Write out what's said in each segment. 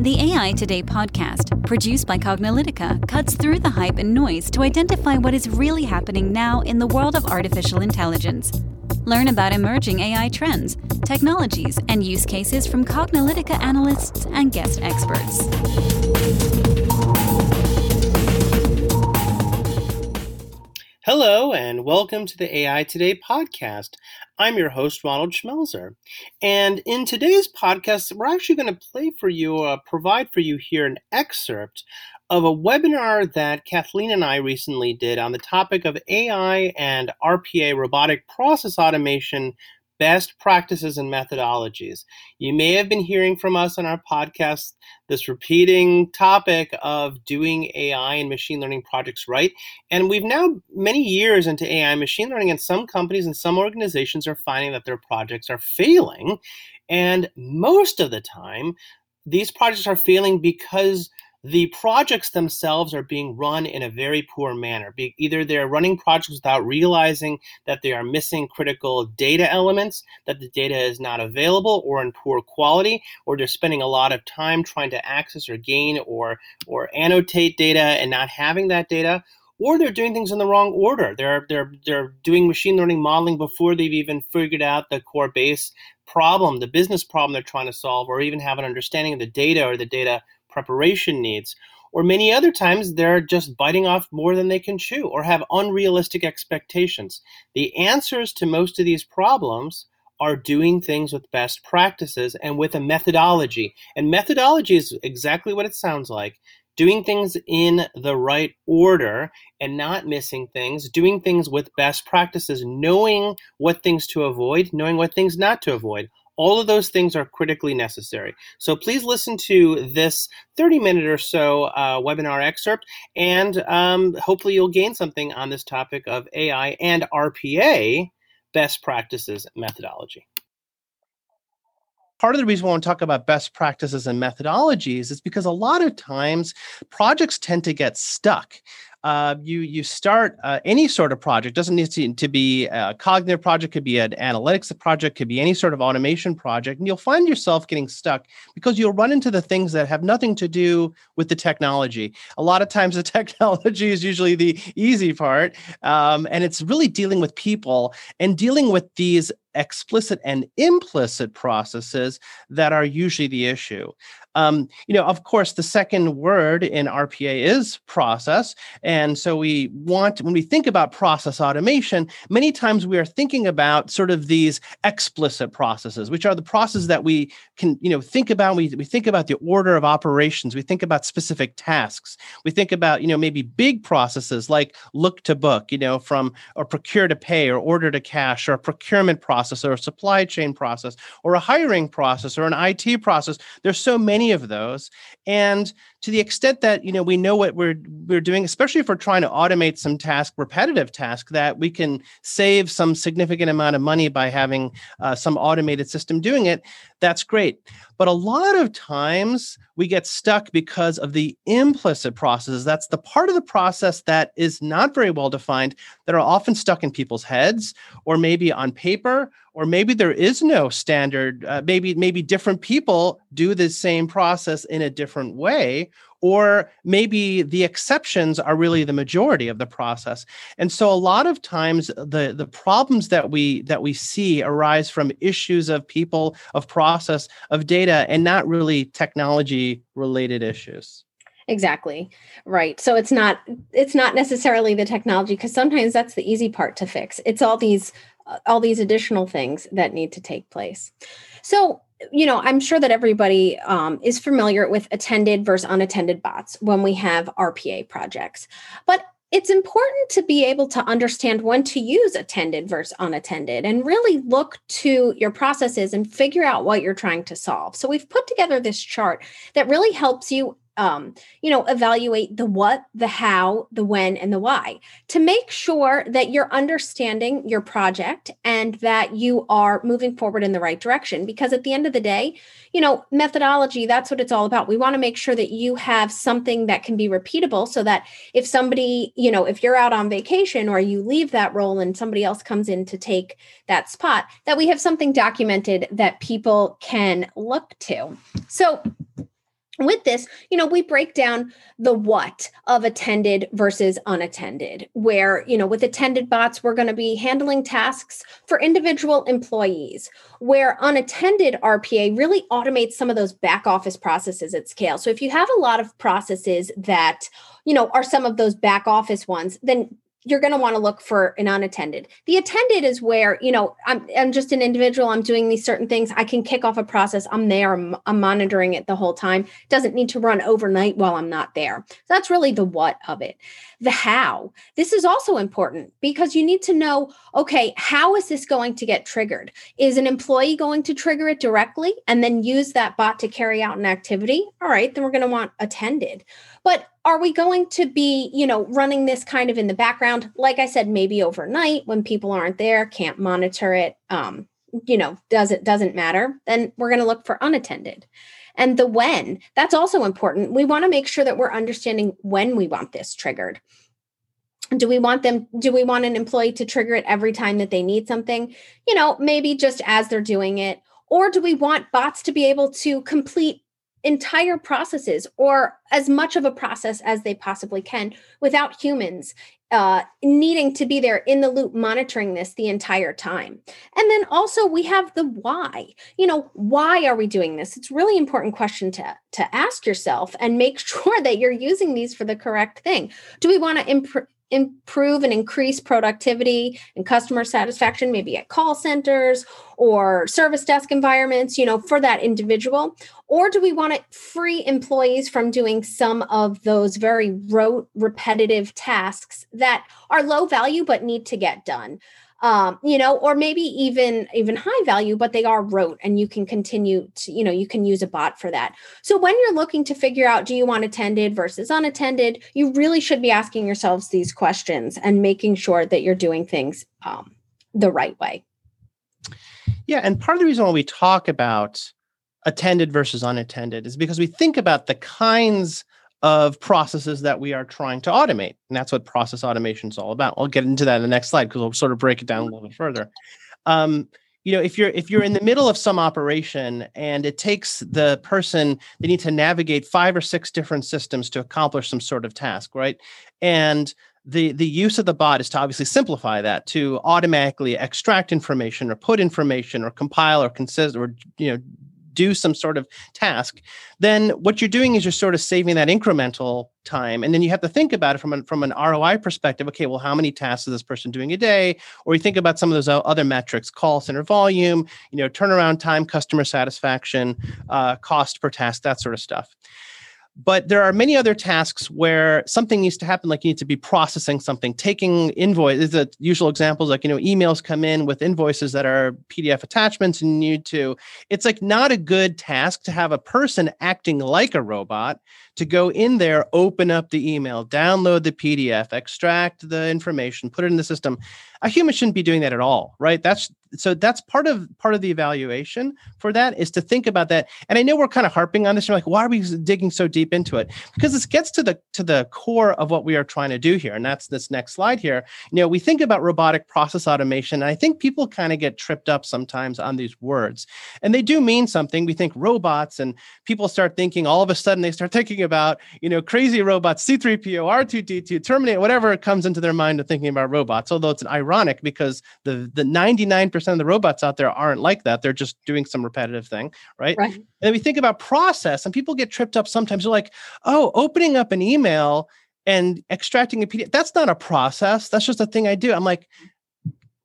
The AI Today podcast, produced by Cognilytica, cuts through the hype and noise to identify what is really happening now in the world of artificial intelligence. Learn about emerging AI trends, technologies, and use cases from Cognilytica analysts and guest experts. Hello, and welcome to the AI Today podcast. I'm your host, Ronald Schmelzer. And in today's podcast, we're actually going to play for you, uh, provide for you here an excerpt of a webinar that Kathleen and I recently did on the topic of AI and RPA, robotic process automation best practices and methodologies. You may have been hearing from us on our podcast this repeating topic of doing AI and machine learning projects right. And we've now many years into AI and machine learning, and some companies and some organizations are finding that their projects are failing. And most of the time, these projects are failing because the projects themselves are being run in a very poor manner. Be, either they're running projects without realizing that they are missing critical data elements, that the data is not available or in poor quality, or they're spending a lot of time trying to access or gain or or annotate data and not having that data, or they're doing things in the wrong order. They're they're they're doing machine learning modeling before they've even figured out the core base problem, the business problem they're trying to solve, or even have an understanding of the data or the data preparation needs. Or many other times they're just biting off more than they can chew or have unrealistic expectations. The answers to most of these problems are doing things with best practices and with a methodology. And methodology is exactly what it sounds like doing things in the right order and not missing things, doing things with best practices, knowing what things to avoid, knowing what things not to avoid. All of those things are critically necessary. So please listen to this 30 minute or so uh, webinar excerpt, and um, hopefully you'll gain something on this topic of AI and RPA best practices methodology. Part of the reason we want to talk about best practices and methodologies is because a lot of times projects tend to get stuck uh, you you start uh, any sort of project doesn't need to, to be a cognitive project could be an analytics project could be any sort of automation project and you'll find yourself getting stuck because you'll run into the things that have nothing to do with the technology a lot of times the technology is usually the easy part um, and it's really dealing with people and dealing with these explicit and implicit processes that are usually the issue. Um, you know, of course, the second word in RPA is process. And so we want, when we think about process automation, many times we are thinking about sort of these explicit processes, which are the processes that we can, you know, think about. We, we think about the order of operations. We think about specific tasks. We think about, you know, maybe big processes like look to book, you know, from or procure to pay or order to cash or a procurement process or a supply chain process or a hiring process or an IT process. There's so many of those. And to the extent that you know we know what we're we're doing especially if we're trying to automate some task repetitive task that we can save some significant amount of money by having uh, some automated system doing it that's great. But a lot of times we get stuck because of the implicit processes. That's the part of the process that is not very well defined that are often stuck in people's heads or maybe on paper or maybe there is no standard uh, maybe maybe different people do the same process in a different way or maybe the exceptions are really the majority of the process. And so a lot of times the the problems that we that we see arise from issues of people of process of data and not really technology related issues. Exactly. Right. So it's not it's not necessarily the technology because sometimes that's the easy part to fix. It's all these uh, all these additional things that need to take place. So you know, I'm sure that everybody um, is familiar with attended versus unattended bots when we have RPA projects. But it's important to be able to understand when to use attended versus unattended and really look to your processes and figure out what you're trying to solve. So, we've put together this chart that really helps you um, you know, evaluate the what, the how, the when, and the why to make sure that you're understanding your project and that you are moving forward in the right direction. Because at the end of the day, you know, methodology, that's what it's all about. We want to make sure that you have something that can be repeatable so that if somebody, you know, if you're out on vacation or you leave that role and somebody else comes in to take that spot, that we have something documented that people can look to. So, with this, you know, we break down the what of attended versus unattended, where, you know, with attended bots, we're going to be handling tasks for individual employees, where unattended RPA really automates some of those back office processes at scale. So if you have a lot of processes that, you know, are some of those back office ones, then you're going to want to look for an unattended. The attended is where, you know, I'm, I'm just an individual. I'm doing these certain things. I can kick off a process. I'm there. I'm, I'm monitoring it the whole time. Doesn't need to run overnight while I'm not there. So that's really the what of it. The how. This is also important because you need to know, okay, how is this going to get triggered? Is an employee going to trigger it directly and then use that bot to carry out an activity? All right, then we're going to want attended. But are we going to be, you know, running this kind of in the background? Like I said, maybe overnight when people aren't there, can't monitor it, um, you know, does it doesn't matter, then we're going to look for unattended. And the when, that's also important. We want to make sure that we're understanding when we want this triggered. Do we want them, do we want an employee to trigger it every time that they need something? You know, maybe just as they're doing it. Or do we want bots to be able to complete entire processes or as much of a process as they possibly can without humans uh, needing to be there in the loop monitoring this the entire time. And then also we have the why. You know why are we doing this? It's really important question to to ask yourself and make sure that you're using these for the correct thing. Do we want to improve improve and increase productivity and customer satisfaction maybe at call centers or service desk environments you know for that individual? Or do we want to free employees from doing some of those very rote repetitive tasks that are low value but need to get done um, you know, or maybe even even high value, but they are rote, and you can continue to, you know, you can use a bot for that. So when you're looking to figure out, do you want attended versus unattended, you really should be asking yourselves these questions and making sure that you're doing things um, the right way. Yeah, and part of the reason why we talk about attended versus unattended is because we think about the kinds of processes that we are trying to automate. And that's what process automation is all about. I'll get into that in the next slide because we'll sort of break it down a little bit further. Um, you know, if you're if you're in the middle of some operation and it takes the person they need to navigate five or six different systems to accomplish some sort of task, right? And the the use of the bot is to obviously simplify that to automatically extract information or put information or compile or consist or you know do some sort of task, then what you're doing is you're sort of saving that incremental time. And then you have to think about it from an, from an ROI perspective. Okay, well, how many tasks is this person doing a day? Or you think about some of those other metrics, call center volume, you know, turnaround time, customer satisfaction, uh, cost per task, that sort of stuff. But there are many other tasks where something needs to happen, like you need to be processing something, taking invoice. is The usual examples, like you know, emails come in with invoices that are PDF attachments, and you need to. It's like not a good task to have a person acting like a robot to go in there, open up the email, download the PDF, extract the information, put it in the system. A human shouldn't be doing that at all, right? That's so that's part of part of the evaluation for that is to think about that. And I know we're kind of harping on this. You're like, why are we digging so deep into it? Because this gets to the to the core of what we are trying to do here, and that's this next slide here. You know, we think about robotic process automation, and I think people kind of get tripped up sometimes on these words, and they do mean something. We think robots, and people start thinking all of a sudden they start thinking about you know crazy robots, C3PO, R2D2, terminate whatever comes into their mind of thinking about robots. Although it's ironic because the the 99 percent of the robots out there aren't like that. They're just doing some repetitive thing, right? Right. And then we think about process, and people get tripped up sometimes. They're like, oh, opening up an email and extracting a PDF, that's not a process. That's just a thing I do. I'm like,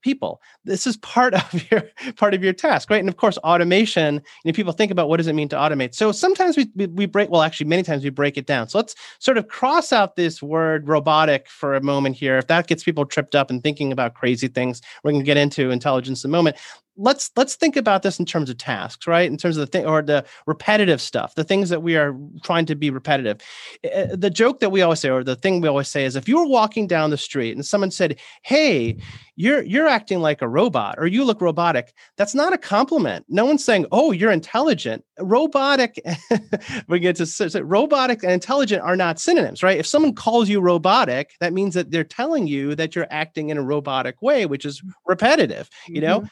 people. This is part of your part of your task right? And of course automation you know people think about what does it mean to automate. So sometimes we, we, break well actually many times we break it down. So let's sort of cross out this word robotic for a moment here. If that gets people tripped up and thinking about crazy things we're going to get into intelligence in a moment let's let's think about this in terms of tasks right? In terms of the thing or the repetitive stuff the things that we are trying to be repetitive. Uh, the joke that we always say or the thing we always say is if you were walking down the street and someone said hey you're you're acting like a robot or you look robotic that's not a compliment. No one's saying oh you're intelligent. Robotic we get to say robotic and intelligent are not synonyms right? If someone calls you robotic that means that they're telling you that you're acting in a robotic way which is repetitive you know? Mm-hmm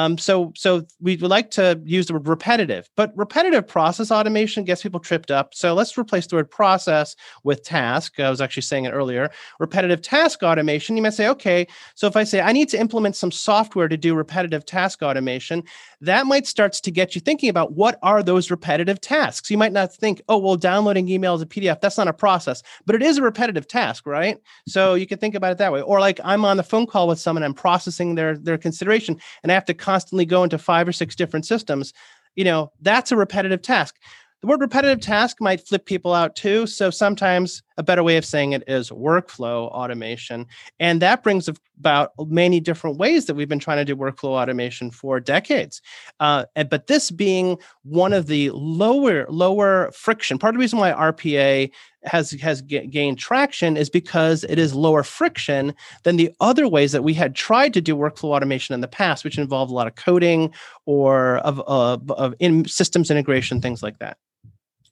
Um, so so we would like to use the word repetitive, but repetitive process automation gets people tripped up. So let's replace the word process with task. I was actually saying it earlier. Repetitive task automation. You might say, okay, so if I say I need to implement some software to do repetitive task automation, that might start to get you thinking about what are those repetitive tasks. You might not think, oh, well, downloading email as a PDF, that's not a process, but it is a repetitive task, right? So you can think about it that way. Or like I'm on the phone call with someone, I'm processing their their consideration, and I have to constantly go into five or six different systems. You know, that's a repetitive task. The word repetitive task might flip people out too. So sometimes a better way of saying it is workflow automation. And that brings about many different ways that we've been trying to do workflow automation for decades. Uh, and, but this being one of the lower, lower friction, part of the reason why RPA has has g- gained traction is because it is lower friction than the other ways that we had tried to do workflow automation in the past, which involved a lot of coding or of, of, of in systems integration, things like that.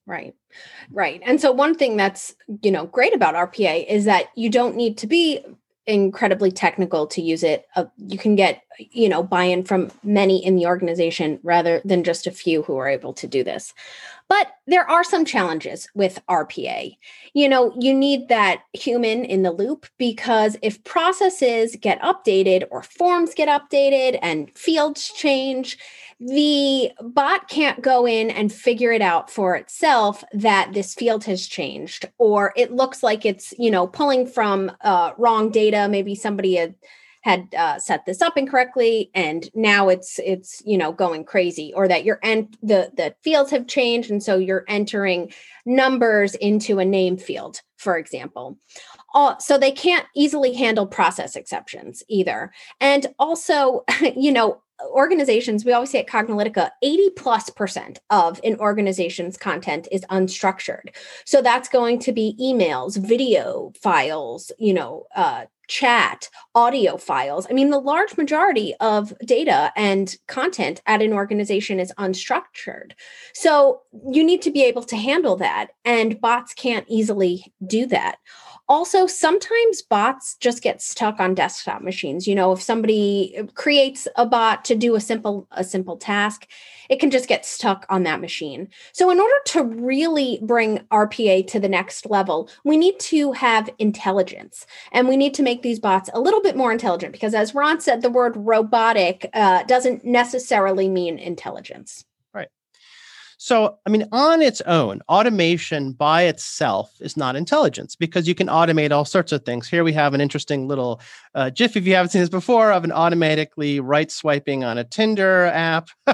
Right. Right. And so one thing that's, you know, great about RPA is that you don't need to be incredibly technical to use it. Uh, you can get, you know, buy-in from many in the organization rather than just a few who are able to do this. But there are some challenges with RPA. You know, you need that human in the loop because if processes get updated or forms get updated and fields change, the bot can't go in and figure it out for itself that this field has changed or it looks like it's you know pulling from uh, wrong data. Maybe somebody had had uh, set this up incorrectly and now it's it's you know going crazy or that you're and the the fields have changed and so you're entering numbers into a name field for example. Uh, so they can't easily handle process exceptions either. And also you know organizations, we always say at Cognilytica, 80 plus percent of an organization's content is unstructured. So that's going to be emails, video files, you know, uh, chat, audio files. I mean, the large majority of data and content at an organization is unstructured. So you need to be able to handle that, and bots can't easily do that also sometimes bots just get stuck on desktop machines. You know if somebody creates a bot to do a simple a simple task it can just get stuck on that machine. So in order to really bring rpa to the next level we need to have intelligence. And we need to make these bots a little bit more intelligent because as ron said the word robotic uh, doesn't necessarily mean intelligence so, I mean, on its own, automation by itself is not intelligence because you can automate all sorts of things. Here we have an interesting little uh, GIF, if you haven't seen this before, of an automatically right swiping on a Tinder app.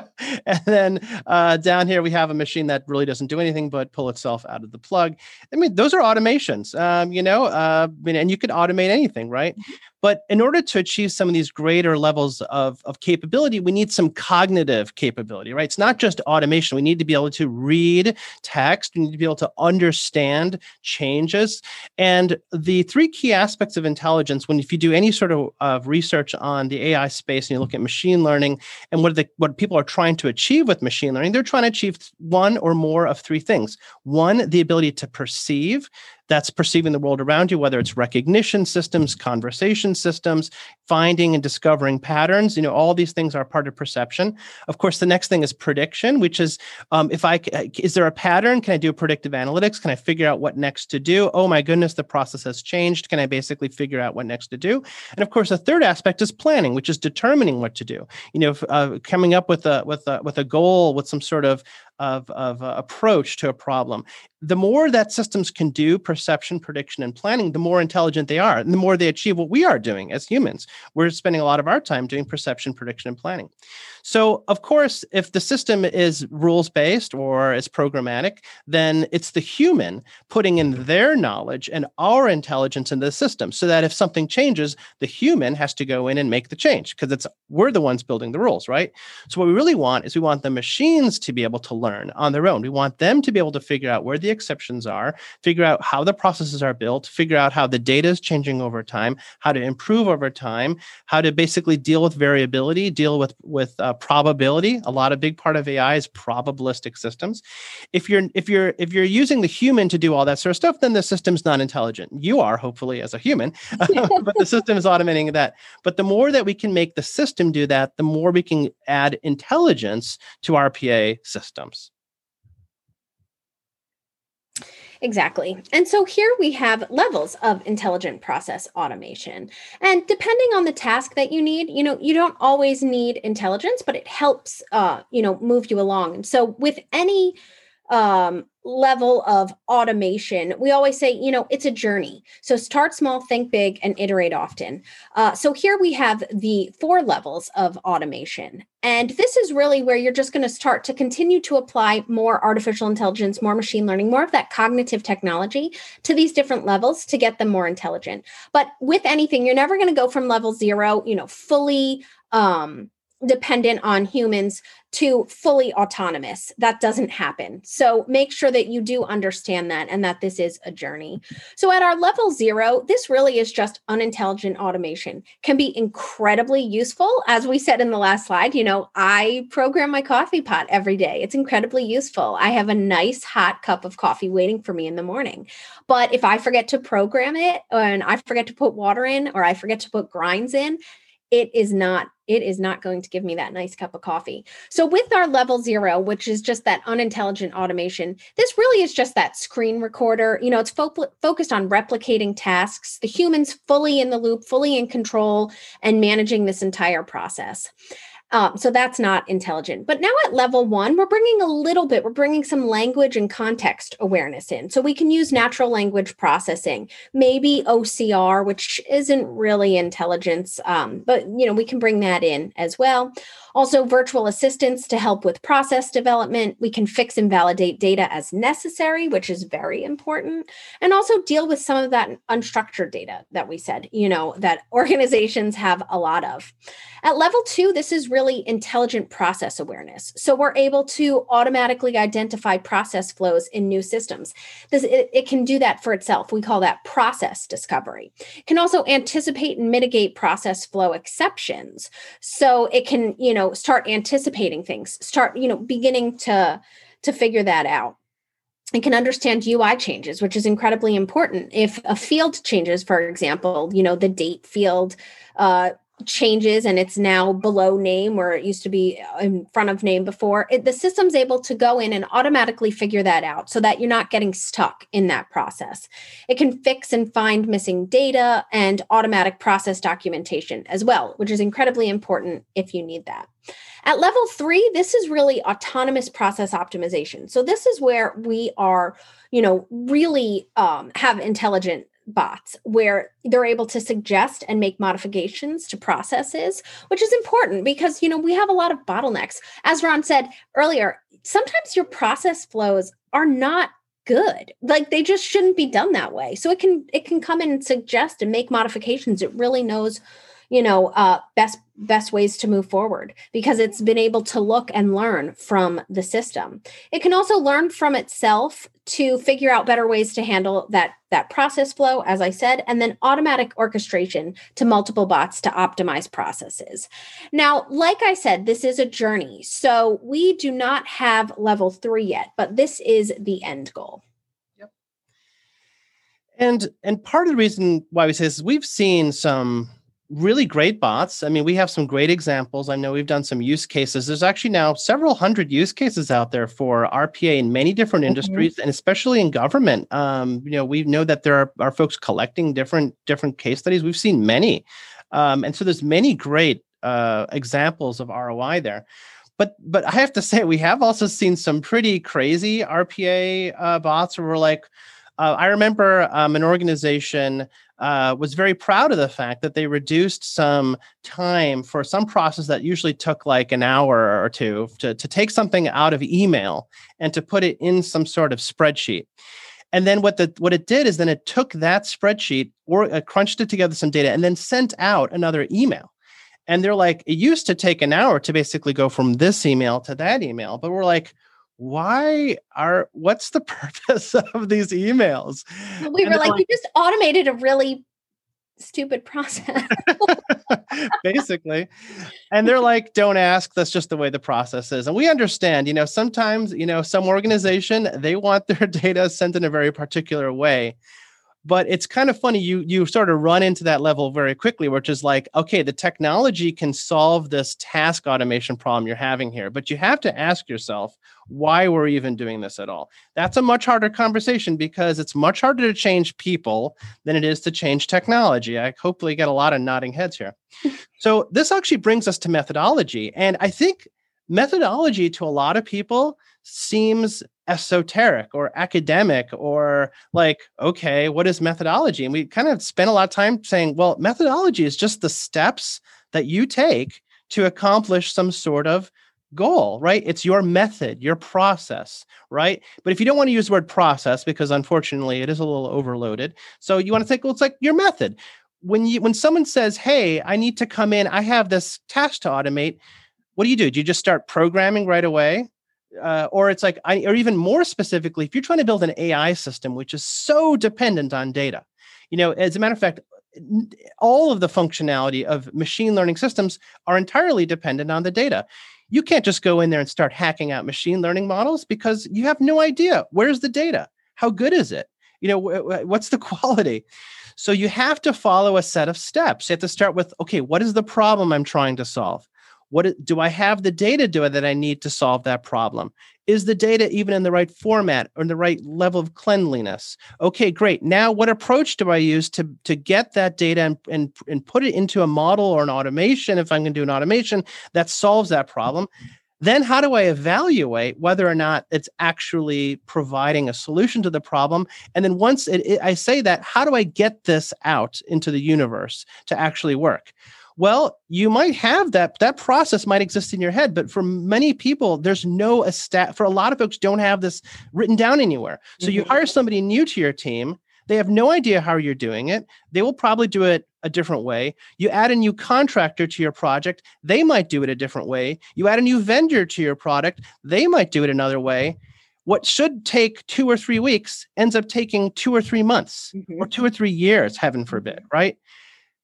and then uh, down here, we have a machine that really doesn't do anything but pull itself out of the plug. I mean, those are automations, um, you know, uh, and you can automate anything, right? Mm-hmm. But in order to achieve some of these greater levels of, of capability, we need some cognitive capability, right? It's not just automation. We need to be able to read text, we need to be able to understand changes. And the three key aspects of intelligence, when if you do any sort of, of research on the AI space and you look at machine learning and what the what people are trying to achieve with machine learning, they're trying to achieve one or more of three things. One, the ability to perceive that's perceiving the world around you, whether it's recognition systems, conversation systems, finding and discovering patterns. You know, all these things are part of perception. Of course, the next thing is prediction, which is um, if I is there a pattern? Can I do predictive analytics? Can I figure out what next to do? Oh my goodness, the process has changed. Can I basically figure out what next to do? And of course, the third aspect is planning, which is determining what to do. You know, uh, coming up with a with a with a goal, with some sort of of, of uh, approach to a problem. The more that systems can do perception, prediction, and planning, the more intelligent they are, and the more they achieve what we are doing as humans. We're spending a lot of our time doing perception, prediction, and planning. So, of course, if the system is rules based or is programmatic, then it's the human putting in their knowledge and our intelligence into the system so that if something changes, the human has to go in and make the change because it's we're the ones building the rules, right? So, what we really want is we want the machines to be able to learn on their own. We want them to be able to figure out where the exceptions are, figure out how the processes are built, figure out how the data is changing over time, how to improve over time, how to basically deal with variability, deal with with uh, probability. A lot of big part of AI is probabilistic systems. If you're if you're if you're using the human to do all that sort of stuff, then the system's not intelligent. You are hopefully as a human, but the system is automating that. But the more that we can make the system do that, the more we can add intelligence to RPA systems. Exactly. And so here we have levels of intelligent process automation. And depending on the task that you need, you know, you don't always need intelligence, but it helps, uh, you know, move you along. And so with any um, level of automation, we always say, you know, it's a journey. So start small, think big, and iterate often. Uh, so here we have the four levels of automation. And this is really where you're just going to start to continue to apply more artificial intelligence, more machine learning, more of that cognitive technology to these different levels to get them more intelligent. But with anything, you're never going to go from level zero, you know, fully um, dependent on humans to fully autonomous. That doesn't happen. So make sure that you do understand that and that this is a journey. So at our level zero, this really is just unintelligent automation, can be incredibly useful. As we said in the last slide, you know, I program my coffee pot every day. It's incredibly useful. I have a nice hot cup of coffee waiting for me in the morning. But if I forget to program it and I forget to put water in or I forget to put grinds in, it is not it is not going to give me that nice cup of coffee. So, with our level zero, which is just that unintelligent automation, this really is just that screen recorder. You know, it's fo- focused on replicating tasks, the humans fully in the loop, fully in control, and managing this entire process. Um, so that's not intelligent. But now at level one, we're bringing a little bit, we're bringing some language and context awareness in. So we can use natural language processing, maybe OCR, which isn't really intelligence, um, but you know we can bring that in as well. Also, virtual assistants to help with process development. We can fix and validate data as necessary, which is very important. And also deal with some of that unstructured data that we said, you know, that organizations have a lot of. At level two, this is really intelligent process awareness. So we're able to automatically identify process flows in new systems. This it, it can do that for itself. We call that process discovery. It can also anticipate and mitigate process flow exceptions. So it can, you know, know start anticipating things start you know beginning to to figure that out and can understand UI changes, which is incredibly important. If a field changes, for example, you know, the date field uh, changes and it's now below name where it used to be in front of name before it, the system's able to go in and automatically figure that out so that you're not getting stuck in that process. It can fix and find missing data and automatic process documentation as well which is incredibly important if you need that. At level three this is really autonomous process optimization. So this is where we are you know really um, have intelligent bots where they're able to suggest and make modifications to processes which is important because you know we have a lot of bottlenecks. As ron said earlier sometimes your process flows are not good. Like they just shouldn't be done that way. So it can it can come in and suggest and make modifications. It really knows you know uh, best best ways to move forward because it's been able to look and learn from the system. It can also learn from itself to figure out better ways to handle that that process flow as i said and then automatic orchestration to multiple bots to optimize processes. Now like i said this is a journey so we do not have level 3 yet but this is the end goal. Yep. and and part of the reason why we say this is we've seen some really great bots. I mean, we have some great examples. I know we've done some use cases. There's actually now several hundred use cases out there for RPA in many different mm-hmm. industries, and especially in government. Um, you know, we know that there are, are folks collecting different different case studies. We've seen many, um, and so there's many great uh, examples of ROI there. But but I have to say, we have also seen some pretty crazy RPA uh, bots where we're like. Uh, I remember um, an organization uh, was very proud of the fact that they reduced some time for some process that usually took like an hour or two to, to take something out of email and to put it in some sort of spreadsheet. And then what the what it did is then it took that spreadsheet or uh, crunched it together some data and then sent out another email. And they're like, it used to take an hour to basically go from this email to that email, but we're like, why are what's the purpose of these emails? We were like, like, you just automated a really stupid process. basically. And they're like, don't ask. That's just the way the process is. And we understand, you know, sometimes, you know, some organization, they want their data sent in a very particular way but it's kind of funny you you sort of run into that level very quickly which is like okay the technology can solve this task automation problem you're having here but you have to ask yourself why we're even doing this at all? That's a much harder conversation because it's much harder to change people than it is to change technology. I hopefully get a lot of nodding heads here. So this actually brings us to methodology and i think methodology to a lot of people seems esoteric or academic or like okay what is methodology? And we kind of spent a lot of time saying well methodology is just the steps that you take to accomplish some sort of goal right? It's your method your process right? But if you don't want to use the word process because unfortunately it is a little overloaded so you want to think well it's like your method. When you when someone says hey i need to come in i have this task to automate what do you do? Do you just start programming right away? Uh, or it's like I, or even more specifically if you're trying to build an ai system which is so dependent on data you know as a matter of fact all of the functionality of machine learning systems are entirely dependent on the data. You can't just go in there and start hacking out machine learning models because you have no idea. Where's the data? How good is it? You know what's the quality? So you have to follow a set of steps. You have to start with okay what is the problem i'm trying to solve what do I have the data do that I need to solve that problem? Is the data even in the right format or in the right level of cleanliness? Okay, great. Now, what approach do I use to, to get that data and, and, and put it into a model or an automation, if I'm going to do an automation that solves that problem? Then, how do I evaluate whether or not it's actually providing a solution to the problem? And then, once it, it, I say that, how do I get this out into the universe to actually work? Well, you might have that that process might exist in your head, but for many people, there's no a stat. For a lot of folks, don't have this written down anywhere. So mm-hmm. you hire somebody new to your team. They have no idea how you're doing it. They will probably do it a different way. You add a new contractor to your project, they might do it a different way. You add a new vendor to your product, they might do it another way. What should take two or three weeks ends up taking two or three months mm-hmm. or two or three years, heaven forbid, mm-hmm. right?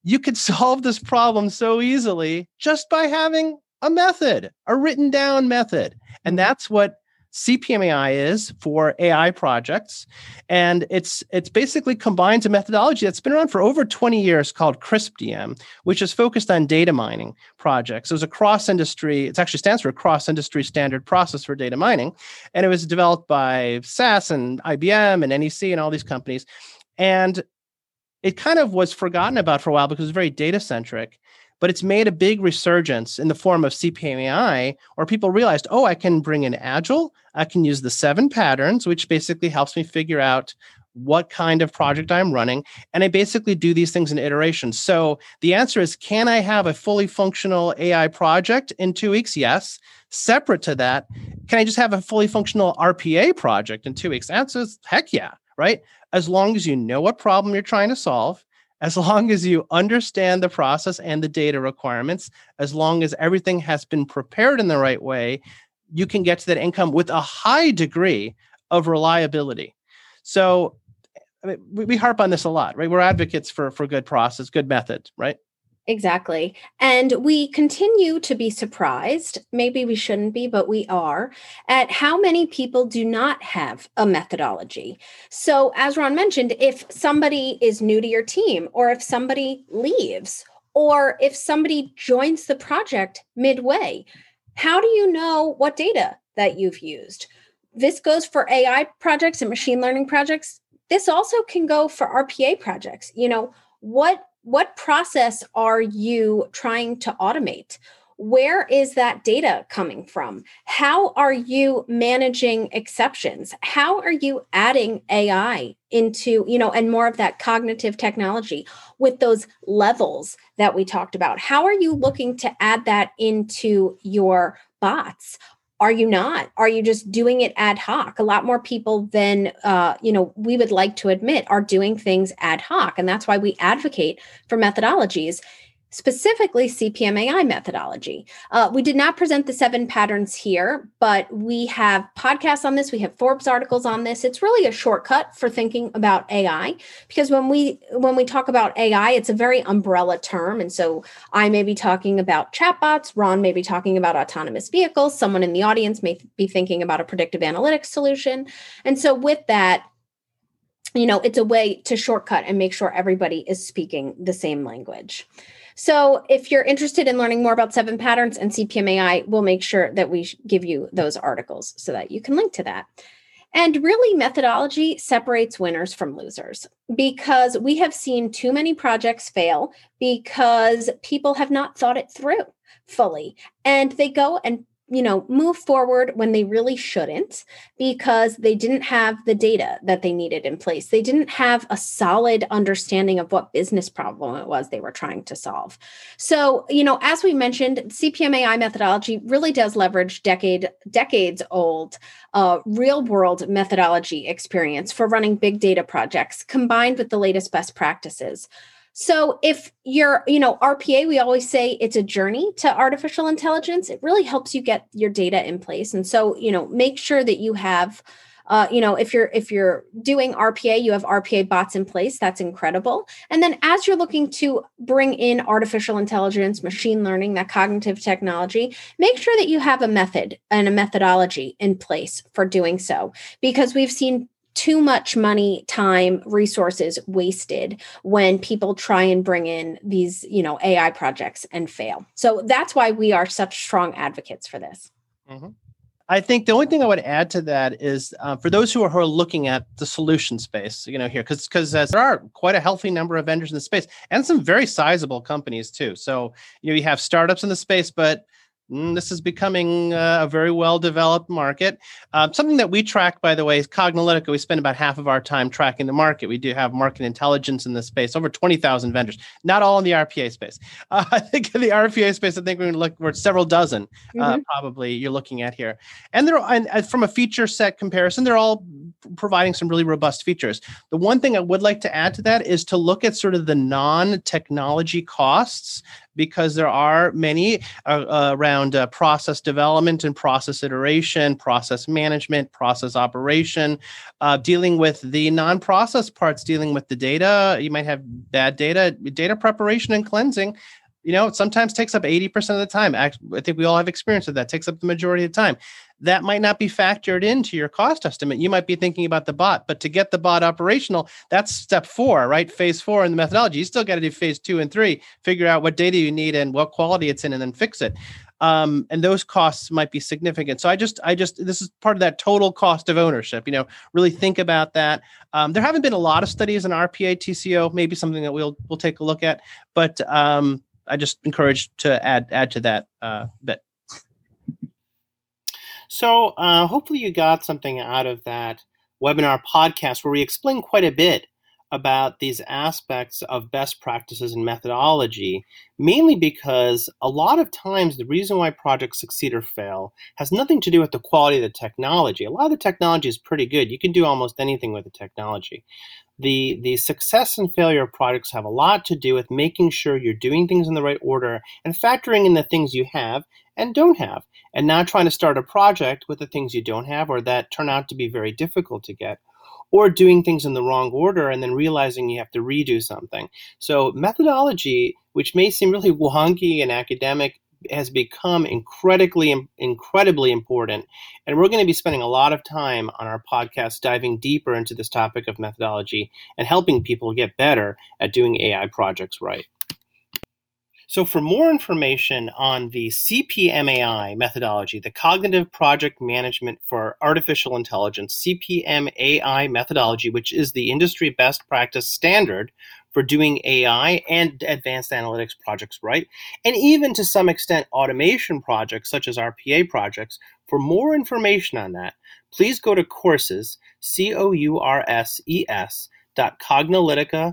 You could solve this problem so easily just by having a method, a written down method. And mm-hmm. that's what CPMAI is for AI projects. And it's it's basically combines a methodology that's been around for over 20 years called CRISP-DM, which is focused on data mining projects. It was a cross-industry, it actually stands for cross-industry standard process for data mining. And it was developed by SAS and IBM and NEC and all these companies. And it kind of was forgotten about for a while because it's very data centric, but it's made a big resurgence in the form of CPMAI, where people realized, oh, I can bring in Agile, I can use the seven patterns, which basically helps me figure out what kind of project I'm running. And I basically do these things in iterations. So the answer is can I have a fully functional AI project in two weeks? Yes. Separate to that, can I just have a fully functional RPA project in two weeks? Answer is heck yeah, right? As long as you know what problem you're trying to solve, as long as you understand the process and the data requirements, as long as everything has been prepared in the right way, you can get to that income with a high degree of reliability. So I mean, we harp on this a lot, right? We're advocates for for good process, good method, right? Exactly. And we continue to be surprised, maybe we shouldn't be, but we are, at how many people do not have a methodology. So, as Ron mentioned, if somebody is new to your team, or if somebody leaves, or if somebody joins the project midway, how do you know what data that you've used? This goes for AI projects and machine learning projects. This also can go for RPA projects. You know, what what process are you trying to automate? Where is that data coming from? How are you managing exceptions? How are you adding AI into, you know, and more of that cognitive technology with those levels that we talked about? How are you looking to add that into your bots? Are you not? Are you just doing it ad hoc? A lot more people than uh, you know we would like to admit are doing things ad hoc and that's why we advocate for methodologies specifically CPMAI methodology. Uh, we did not present the seven patterns here, but we have podcasts on this. We have Forbes articles on this. It's really a shortcut for thinking about AI because when we when we talk about AI, it's a very umbrella term, and so I may be talking about chatbots. Ron may be talking about autonomous vehicles. Someone in the audience may be thinking about a predictive analytics solution, and so with that you know, it's a way to shortcut and make sure everybody is speaking the same language. So, if you're interested in learning more about seven patterns and CPMAI, we'll make sure that we give you those articles so that you can link to that. And really, methodology separates winners from losers because we have seen too many projects fail because people have not thought it through fully. And they go and you know, move forward when they really shouldn't because they didn't have the data that they needed in place. They didn't have a solid understanding of what business problem it was they were trying to solve. So, you know, as we mentioned, CPMAI methodology really does leverage decade decades old uh, real world methodology experience for running big data projects combined with the latest best practices. So if you're, you know, RPA, we always say it's a journey to artificial intelligence. It really helps you get your data in place. And so, you know, make sure that you have uh, you know if you're if you're doing rpa you have rpa bots in place that's incredible and then as you're looking to bring in artificial intelligence machine learning that cognitive technology make sure that you have a method and a methodology in place for doing so because we've seen too much money, time, resources wasted when people try and bring in these, you know, AI projects and fail. So that's why we are such strong advocates for this. Mm-hmm. I think the only thing I would add to that is uh, for those who are, who are looking at the solution space, you know, here, because because uh, there are quite a healthy number of vendors in the space and some very sizable companies too. So you know, you have startups in the space, but this is becoming uh, a very well developed market. Uh, something that we track, by the way, is Cognilytica. We spend about half of our time tracking the market. We do have market intelligence in this space, over 20,000 vendors, not all in the RPA space. Uh, I think in the RPA space, I think we're going to look, we're several dozen, uh, mm-hmm. probably you're looking at here. And they're, and from a feature set comparison, they're all providing some really robust features. The one thing I would like to add to that is to look at sort of the non technology costs because there are many uh, uh, around uh, process development and process iteration, process management, process operation, uh, dealing with the non process parts, dealing with the data. You might have bad data, data preparation and cleansing you know, sometimes takes up 80% of the time. I think we all have experience with that. Takes up the majority of the time. That might not be factored into your cost estimate. You might be thinking about the bot, but to get the bot operational, that's step four, right? Phase four in the methodology. You still got to do phase two and three, figure out what data you need and what quality it's in, and then fix it. Um, and those costs might be significant. So I just, I just, this is part of that total cost of ownership. You know, really think about that. Um, there haven't been a lot of studies in RPA TCO, maybe something that we'll we'll take a look at, but um, I just encourage to add add to that uh, bit. So uh, hopefully you got something out of that webinar podcast where we explain quite a bit about these aspects of best practices and methodology, mainly because a lot of times the reason why projects succeed or fail has nothing to do with the quality of the technology. A lot of the technology is pretty good. You can do almost anything with the technology the the success and failure of products have a lot to do with making sure you're doing things in the right order and factoring in the things you have and don't have and not trying to start a project with the things you don't have or that turn out to be very difficult to get or doing things in the wrong order and then realizing you have to redo something so methodology which may seem really wonky and academic has become incredibly incredibly important and we're going to be spending a lot of time on our podcast diving deeper into this topic of methodology and helping people get better at doing AI projects right. So, for more information on the CPMAI methodology, the Cognitive Project Management for Artificial Intelligence, CPMAI methodology, which is the industry best practice standard for doing AI and advanced analytics projects right, and even to some extent automation projects such as RPA projects. For more information on that, please go to courses, C O U R S E S, dot cognilytica,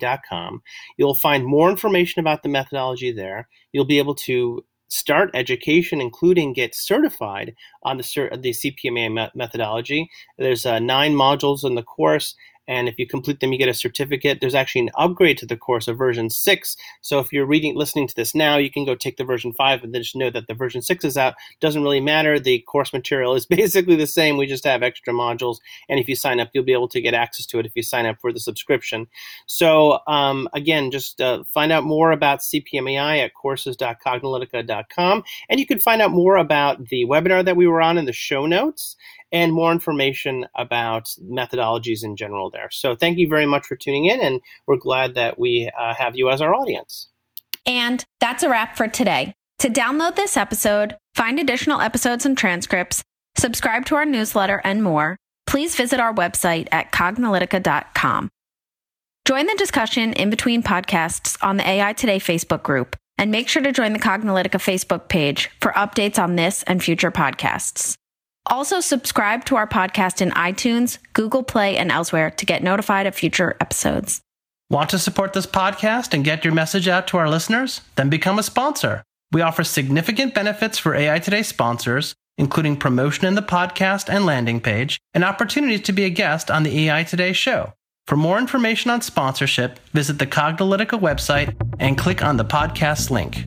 dot com. You'll find more information about the methodology there. You'll be able to start education, including get certified on the, the CPMAI methodology. There's uh, nine modules in the course, And if you complete them, you get a certificate. There's actually an upgrade to the course of version six. So if you're reading, listening to this now, you can go take the version five and then just know that the version six is out. Doesn't really matter. The course material is basically the same. We just have extra modules. And if you sign up, you'll be able to get access to it if you sign up for the subscription. So um, again, just uh, find out more about CPMAI at courses.cognilytica.com. And you can find out more about the webinar that we were on in the show notes and more information about methodologies in general there. So thank you very much for tuning in, and we're glad that we uh, have you as our audience. And that's a wrap for today. To download this episode, find additional episodes and transcripts, subscribe to our newsletter, and more, please visit our website at cognilytica.com. Join the discussion in between podcasts on the AI Today Facebook group, and make sure to join the Cognilytica Facebook page for updates on this and future podcasts. Also, subscribe to our podcast in iTunes, Google Play, and elsewhere to get notified of future episodes. Want to support this podcast and get your message out to our listeners? Then become a sponsor. We offer significant benefits for AI Today sponsors, including promotion in the podcast and landing page, and opportunities to be a guest on the AI Today show. For more information on sponsorship, visit the Cognilytica website and click on the podcast link.